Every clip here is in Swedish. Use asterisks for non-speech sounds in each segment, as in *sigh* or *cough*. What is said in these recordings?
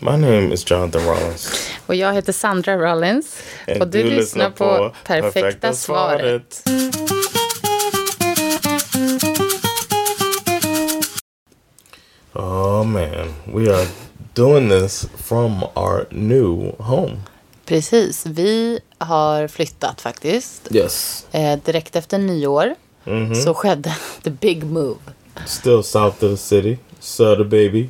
My name is Jonathan Rollins. Och jag heter Sandra Rollins. And och du, lyssnar på Perfekta, svaret. Oh man, we are doing this from our new home. Precis. Vi har flyttat faktiskt. Yes. Eh, direkt efter nyår så skedde *laughs* the big move. Still south of the city. Söder baby.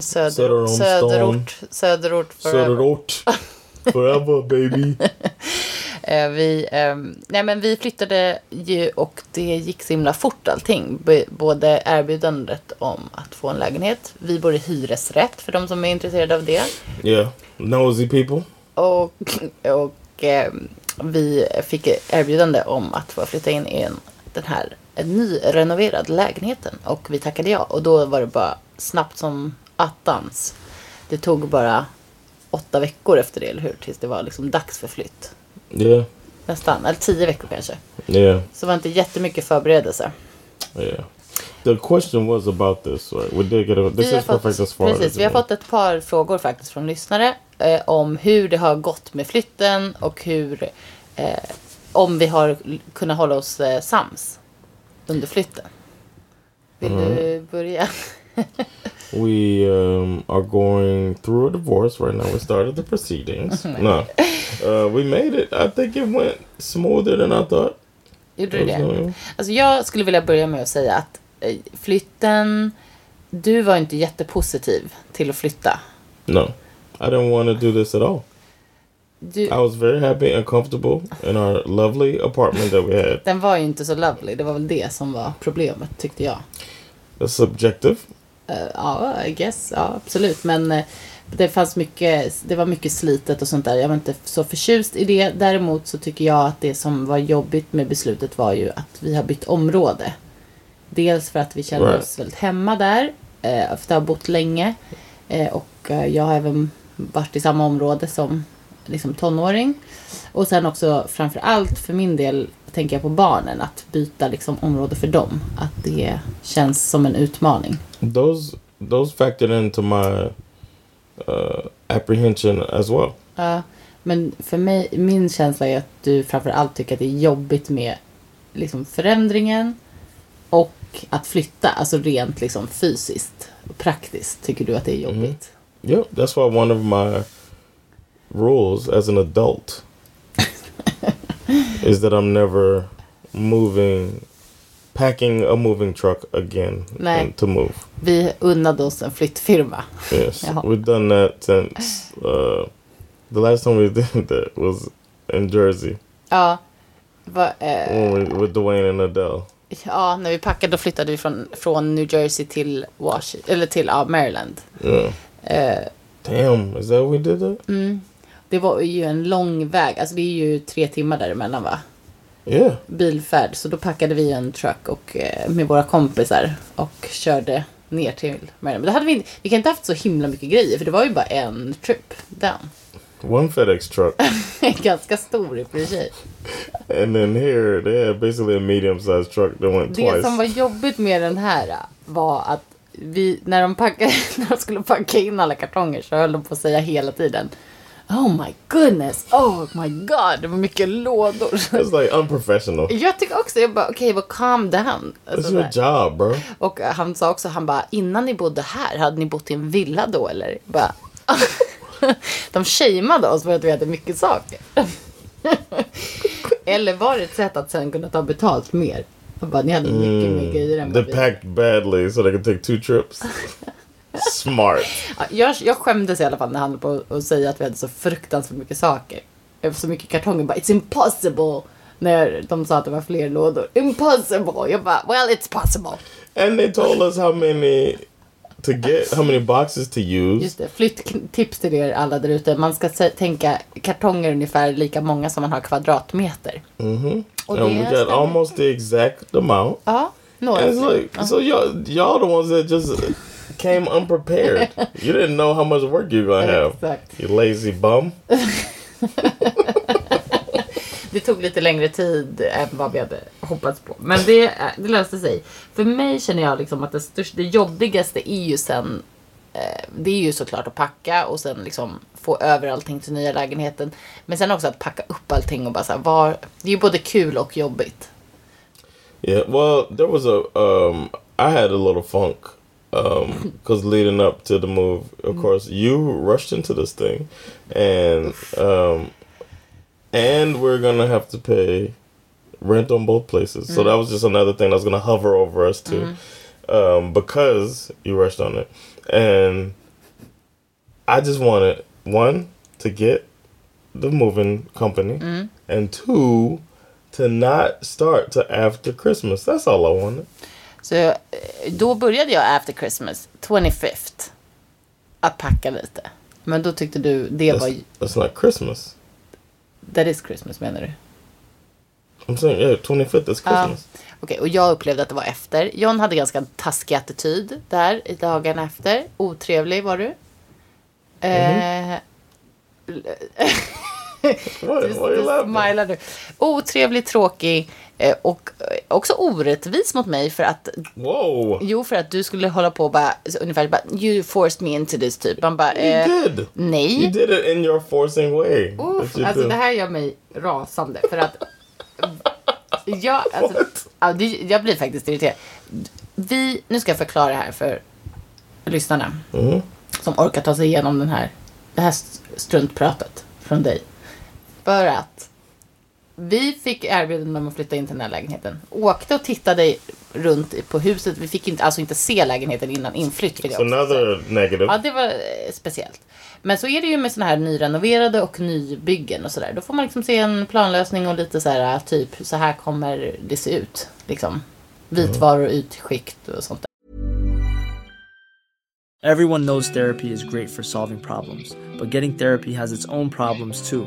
Söder, Söder om söderort. Söderort. forever. Söderort. Forever baby. *laughs* Eh, vi, ehm, nej men vi flyttade ju och det gick så himla fort allting. B- både erbjudandet om att få en lägenhet. Vi bor i hyresrätt för de som är intresserade av det. Yeah. Nosy people. Och, och ehm, vi fick erbjudande om att få flytta in i en, den här en nyrenoverad lägenheten. Och vi tackade ja. Och då var det bara snabbt som attans. Det tog bara åtta veckor efter det, eller hur? Tills det var liksom dags för flytt. Yeah. Nästan, eller tio veckor kanske. Yeah. Så det var inte jättemycket förberedelse. Yeah. The question was about this. Right? We did get a, this Vi har is perfect as far precis, vi har fått ett par frågor faktiskt från lyssnare eh, om hur det har gått med flytten och hur eh, om vi har kunnat hålla oss eh, sams under flytten. Vill Mm. du börja? *laughs* We um, are going through a divorce right now. We started the proceedings. *laughs* no, uh, we made it. I think it went smoother than I thought. Gjorde du det? Mm. Alltså jag skulle vilja börja med att säga att eh, flytten, du var inte jättepositiv till att flytta. No, I didn't want to do this at all. Du, I was very happy and comfortable in our lovely apartment that we had. den var ju inte så lovely, det var väl det som var problemet tyckte jag. That's subjective. Eh, ja, I guess. Ja, absolut. Men eh, det fanns mycket, det var mycket slitet och sånt där. Jag var inte så förtjust i det. Däremot så tycker jag att det som var jobbigt med beslutet var ju att vi har bytt område. Dels för att vi känner Right. oss väldigt hemma där. Eh, för att har bott länge. Eh, och eh, jag har även varit i samma område som liksom tonåring. Och sen också framför allt för min del tänker jag på barnen. Att byta liksom område för dem. Att det känns som en utmaning. Those those factored into my uh, apprehension as well. Ja, men för mig, min känsla är att du framförallt tycker att det är jobbigt med liksom förändringen och att flytta, alltså rent liksom fysiskt och praktiskt tycker du att det är jobbigt. Yep, that's why one of my rules as an adult *laughs* is that I'm never moving, packing a moving truck again Nej. to move. Vi unnade oss en flyttfirma. Yes, *laughs* Yeah. we've done that since uh, the last time we *laughs* did that was in Jersey Ja, va, eh, we, with Dwayne and Adele. ja, när vi packade då flyttade vi från, från New Jersey till Washington, eller till ja, Maryland. Yeah. Eh, Damn, is that what we did that? Det var ju en lång väg, alltså det är ju tre timmar däremellan va? Yeah. bilfärd. Så då packade vi en truck och, eh, med våra kompisar och körde ner till Maryland. Men då hade vi, inte- vi kan inte haft så himla mycket grejer för det var ju bara en trip down. One FedEx truck, *laughs* Ganska stor i och för sig. and then here they had basically a medium-sized truck that went Det twice. som var jobbigt med den här eh, var att vi, när de, packade, *laughs* när de skulle packa in alla kartonger så höll de på att säga hela tiden Oh my goodness, oh my god, det var mycket lådor. *laughs* It's like unprofessional. Jag tycker också, jag bara okej, okay, calm down. Alltså, It's your där. job, bro. Och eh, han sa också, han bara, innan ni bodde här, hade ni bott i en villa då eller? Bara, *laughs* de shameade oss för att vi hade mycket saker. *laughs* eller var det ett sätt att sen kunna ta betalt mer? Jag bara, ni hade mycket mer grejer än They packed badly so they could take two trips. Smart. Ja, jag, jag skämdes i alla fall när han på att säga att vi hade så fruktansvärt mycket saker. Så mycket kartonger. Bara, It's impossible. När de sa att det var fler lådor. Impossible. Jag bara, well it's possible. And they told us how many to get, how many boxes to use. Just det, flytttips till er alla där ute. Man ska tänka kartonger ungefär lika många som man har kvadratmeter. Mm-hmm. Och And we got almost the exact amount. Ja, några And it's fler. like, so y'all, y'all the ones that just came unprepared. *laughs* you didn't know how much work you're gonna have. Exakt. You lazy bum. *laughs* Det tog lite längre tid än vad vi hade hoppats på. Men det, det löste sig. För mig känner jag liksom att det, största, det jobbigaste är ju sen eh, det är ju såklart att packa och sen liksom få över allting till nya lägenheten. Men sen också att packa upp allting och bara så här, var, det är ju både kul och jobbigt. Yeah, well, there was a um I had a little funk um cuz leading up to the move, of course, you rushed into this thing and um and we're to have to pay rent on both places. So that was just another thing that was to hover over us too. Um because you rushed on it. And I just wanted one to get the moving company and two to not start to after Christmas. That's all I wanted. Så eh, då började jag after Christmas, 25th, att packa lite. Men då tyckte du det var, That's, that's not Christmas. that is Christmas menar du? I'm saying yeah, 25th is Christmas. Okej, och jag upplevde att det var efter. John hade ganska taskig attityd där i dagarna efter. Otrevlig var du. Eh, What? *laughs* *laughs* du you du smilar nu. Otrevlig, tråkig eh, och eh, också orättvis mot mig för att Whoa! Jo, för att du skulle hålla på och bara ungefär bara you forced me into this typ. Man bara You eh, did. You nej. did it in your forcing way. You alltså det här gör mig rasande för att *laughs* jag, alltså, jag blir faktiskt irriterad. Vi, nu ska jag förklara det här för lyssnarna Mhm. som orkar ta sig igenom den här, det här struntpratet från dig. För att vi fick erbjudande om att flytta in till den här lägenheten. Åkte och tittade runt på huset. Vi fick inte, alltså inte se lägenheten innan inflytt. Vill jag another negative. Ja, det var eh, speciellt. Men så är det ju med såna här nyrenoverade och nybyggen och sådär. Då får man liksom se en planlösning och lite så här typ så här kommer det se ut. Liksom. Vitvaror, ytskikt och sånt där. Everyone knows therapy is great for solving problems, but getting therapy has its own problems too,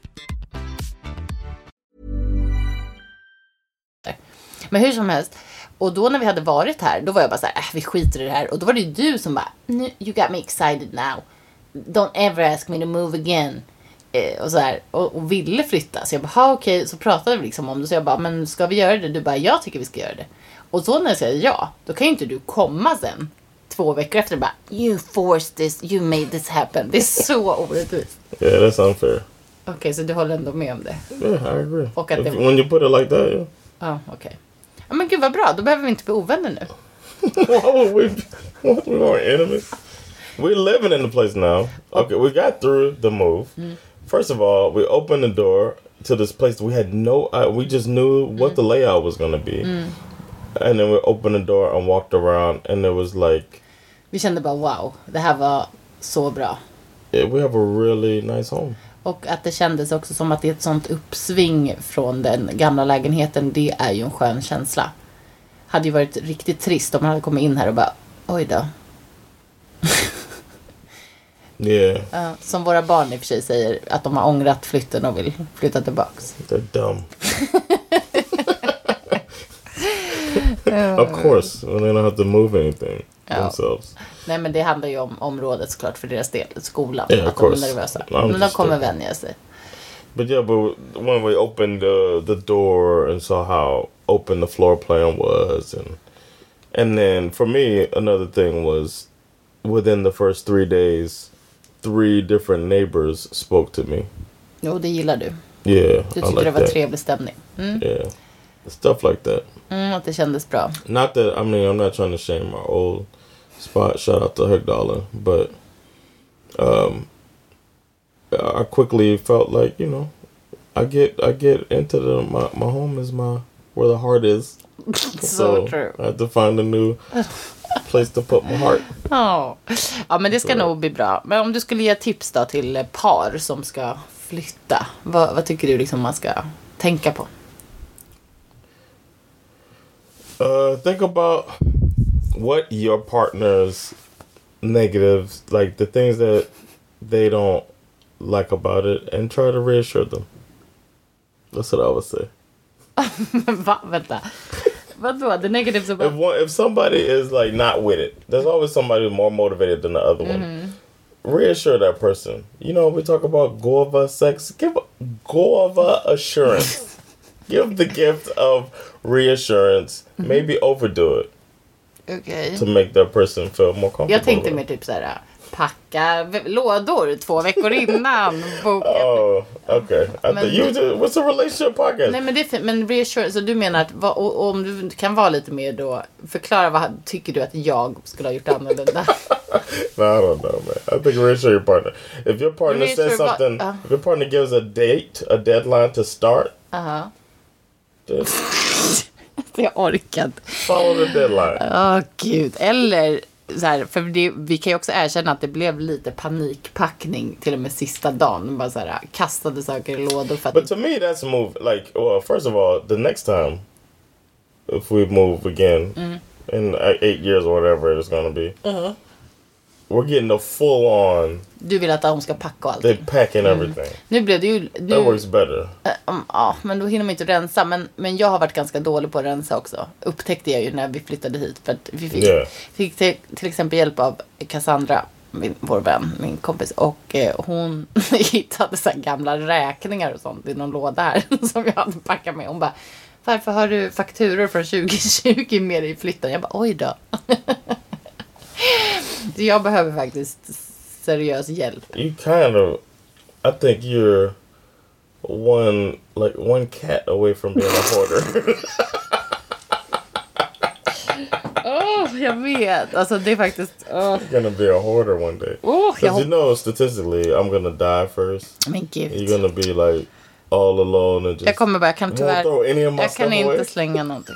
Men hur som helst. Och då när vi hade varit här, då var jag bara så här, äh, vi skiter i det här. Och då var det ju du som bara, "Nu, you got me excited now. Don't ever ask me to move again. Eh, och så här, och, och ville flytta. Så jag bara, "Ha, okej. Så pratade vi liksom om det. Så jag bara, men ska vi göra det? Du bara, jag tycker vi ska göra det. Och så när jag säger ja, då kan ju inte du komma sen. Två veckor efter bara, you forced this, you made this happen. Det är så orättvist. Yeah, that's unfair. Okej, så du håller ändå med om det? Yeah, I agree. Och att If- det- when you put it like that, yeah. Ja, okej. Ja, men gud vad bra. Då behöver vi inte bli ovänner nu. Why *laughs* would we? What, we are enemies. We're living in the place now. Okay, we got through the move. First of all, we opened the door to this place. We had no. Uh, we just knew what the layout was going to be, and then we opened the door and walked around, and it was like Vi kände bara wow, det här var så bra. yeah, we have a really nice home. Och att det kändes också som att det är ett sånt uppsving från den gamla lägenheten. Det är ju en skön känsla. Hade ju varit riktigt trist om man hade kommit in här och bara oj då. *laughs* Yeah, som våra barn i och för sig säger att de har ångrat flytten och vill flytta tillbaks. they're dumb. *laughs* *laughs* of course, when they don't have to move anything themselves. Nej men det handlar ju om området såklart för deras del. Skolan. Yeah, att de är nervösa. Men de kommer vänja sig. But yeah, but when we opened the the door and saw how open the floor plan was, and and then for me another thing was within the first three days, three different neighbors spoke to me. Jo, det gillar du. Yeah, Du I tyckte like det var that. trevlig stämning. Mm. Yeah, stuff like that. Mm, att det kändes bra. Not that I mean I'm not trying to shame our old spot. Shout out to Högdala, but um, I quickly felt like you know, I get I get into the my my home is my where the heart is. *laughs* So true. I have to find a new place to put my heart. *laughs* Ja. ja, men det ska Så. nog bli bra. Men om du skulle ge tips då till par som ska flytta. Vad, vad tycker du liksom man ska tänka på? Uh, think about what your partner's negatives, like the things that they don't like about it, and try to reassure them. That's what I would say. Vänta. Vadå? The negatives If about... one, if somebody is like not with it, there's always somebody more motivated than the other one. Mm-hmm. Reassure that person. You know, we talk about Gorva sex. Give Gorva assurance. *laughs* Give the gift of reassurance. Maybe overdo it Okej. to make that person feel more comfortable. Jag tänkte mer typ såhär. Packa v- lådor två veckor innan. *laughs* Boka. Oh, okay. Men- you did, what's a relationship podcast? Nej men det är fint. Men reassure, så du menar att vad- och, och om du kan vara lite mer då. Förklara vad tycker du att jag skulle ha gjort annorlunda? *laughs* No, I don't know, man. I think reassure your partner. If your partner Reassure says something, uh. if your partner gives a date, a deadline to start, Aha. Then *laughs* Jag inte. follow the deadline. Åh gud. Eller så här, för det, vi kan ju också erkänna att det blev lite panikpackning till och med sista dagen. Bara så här, kastade saker i lådor för att... But to me, that's a move. Like, well, first of all, the next time, if we move again in uh, eight years or whatever it's gonna be, we're getting a full on. Du vill att de ska packa och allting. packing everything. Nu blev det ju... That Nu, works better. Äh, um, ja, men då hinner man inte rensa. Men, men jag har varit ganska dålig på att rensa också. Upptäckte jag ju när vi flyttade hit. För att vi fick, Yeah. fick till, till exempel hjälp av Cassandra, min, vår vän, min kompis. Och eh, hon *laughs* hittade så gamla räkningar och sånt i någon låda här. *laughs* Som jag hade packat med. Hon bara, varför har du fakturor från 2020 med dig i flytten? Jag bara, oj då. *laughs* Jag behöver faktiskt seriös hjälp. You kind of, I think you're one like one cat away from being a hoarder. Åh, *laughs* jag vet. Alltså det är faktiskt... åh. you're gonna be a hoarder one day. Because jag you know, statistically, I'm gonna die first. Men gud. You're gonna be like all alone and just. Jag kommer bara, jag kan tyvärr... Jag kan stuff inte away. slänga någonting.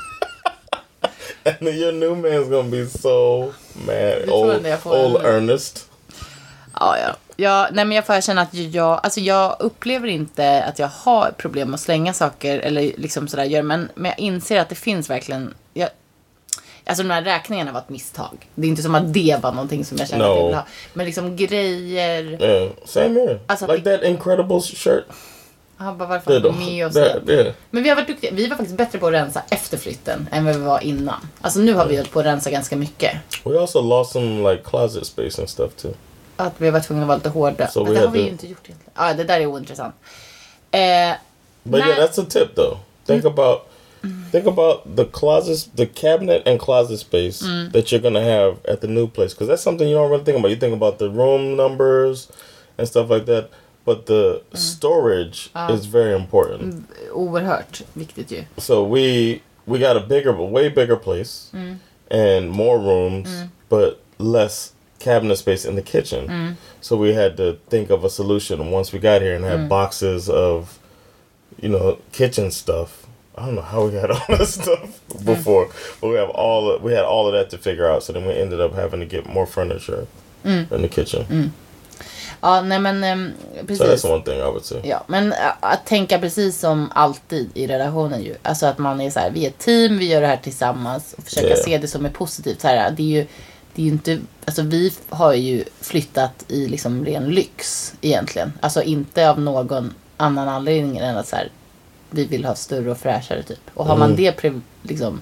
*laughs* And your new man's gonna be so mad. Old, old Ernest. Ja, ja. ja nej, men jag får erkänna att jag, alltså jag upplever inte att jag har problem att slänga saker eller liksom sådär. Men, men jag inser att det finns verkligen... Jag, alltså de här räkningarna var ett misstag. Det är inte som att det var någonting som jag kände att jag No. ville ha. Men liksom grejer... Yeah, same here. Alltså, like that Incredibles shirt. Han bara, varför har med oss Det- det? det. Men vi har varit duktiga. Vi var faktiskt bättre på att rensa efter flytten än vad vi var innan. Alltså nu har vi hållit på att rensa ganska mycket. We also lost some like closet space and stuff too. Att vi var tvungna att vara lite hårda. Vi det har vi ju inte gjort egentligen. Ja, det där är ointressant. Eh, But Nej. yeah, that's a tip though. Think about think about the closets, the cabinet and closet space that you're gonna have at the new place, because that's something you don't really think about. You think about the room numbers and stuff like that, but the mm. storage ah. is very important. Mm, oerhört viktigt ju. So we we got a bigger, way bigger place mm. and more rooms, but less cabinet space in the kitchen. So we had to think of a solution once we got here and had boxes of, you know, kitchen stuff. I don't know how we had *laughs* all this stuff before, but we have all we had all of that to figure out. So then we ended up having to get more furniture in the kitchen. Ja, nej men So precis. that's one thing I would say. Ja, men ä, att tänka precis som alltid i relationen ju. Alltså att man är så här, vi är ett team, vi gör det här tillsammans. Och försöka Ja. se det som är positivt. Så här, det är ju, det är ju inte, alltså vi har ju flyttat i liksom ren lyx egentligen. Alltså inte av någon annan anledning än att så här, vi vill ha större och fräschare typ. Och har man Mm. det priv- liksom,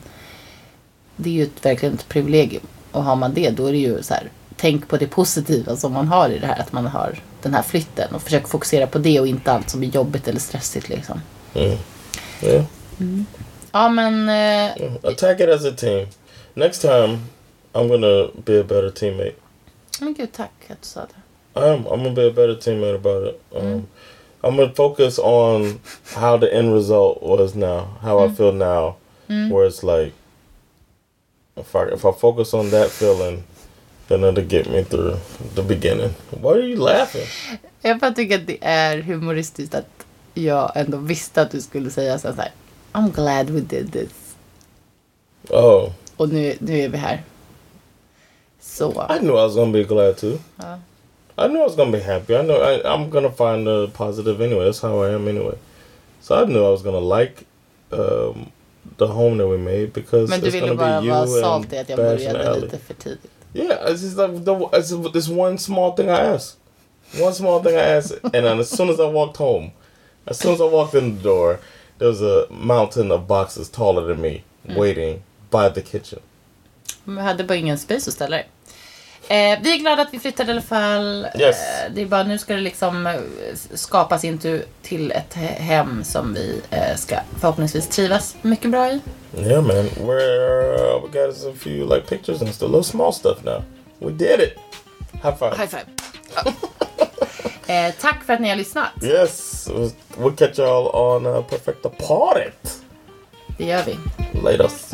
det är ju ett, verkligen ett privilegium. Och har man det då är det ju så här, tänk på det positiva som man har i det här. Att man har den här flytten och försök fokusera på det och inte allt som är jobbigt eller stressigt liksom. Yeah. Ja men eh, Attack it as a team. Next time, I'm gonna be a better teammate. Men gud, tack att du sa det. I am. I'm gonna be a better teammate about it. Um, I'm gonna focus on how the end result was now, how I feel now, where it's like if I if I focus on that feeling, it'll get me through the beginning. Why are you laughing? Jag bara tycker att det är humoristiskt att jag ändå visste att du skulle säga så här. I'm glad we did this. Oh, Och nu, nu är vi här. Så. I knew I was gonna be glad too. Ja. I knew I was gonna be happy. I know I, I'm gonna find the positive anyway. That's how I am anyway. So I knew I was gonna like um, the home that we made because Men du ville gonna bara vara and salty att jag började lite för tidigt. Yeah, it's just like the it's this one small thing I asked. One small thing I asked, and then as soon as I walked home, as soon as I walked in the door, there was a mountain of boxes taller than me mm. waiting by the kitchen. Men hade bara ingen space att ställa. Eh, vi är glada att vi flyttade i alla fall. Yes. Eh, det är bara nu ska det liksom eh, skapas into till ett he- hem som vi eh, ska förhoppningsvis trivas mycket bra i. Yeah, man. We're we got us a few like pictures and stuff, little small stuff now. We did it. High five. High five. *laughs* eh, tack för att ni har lyssnat. Yes, we'll catch y'all on uh, Perfecta Party. Det gör vi. Latest.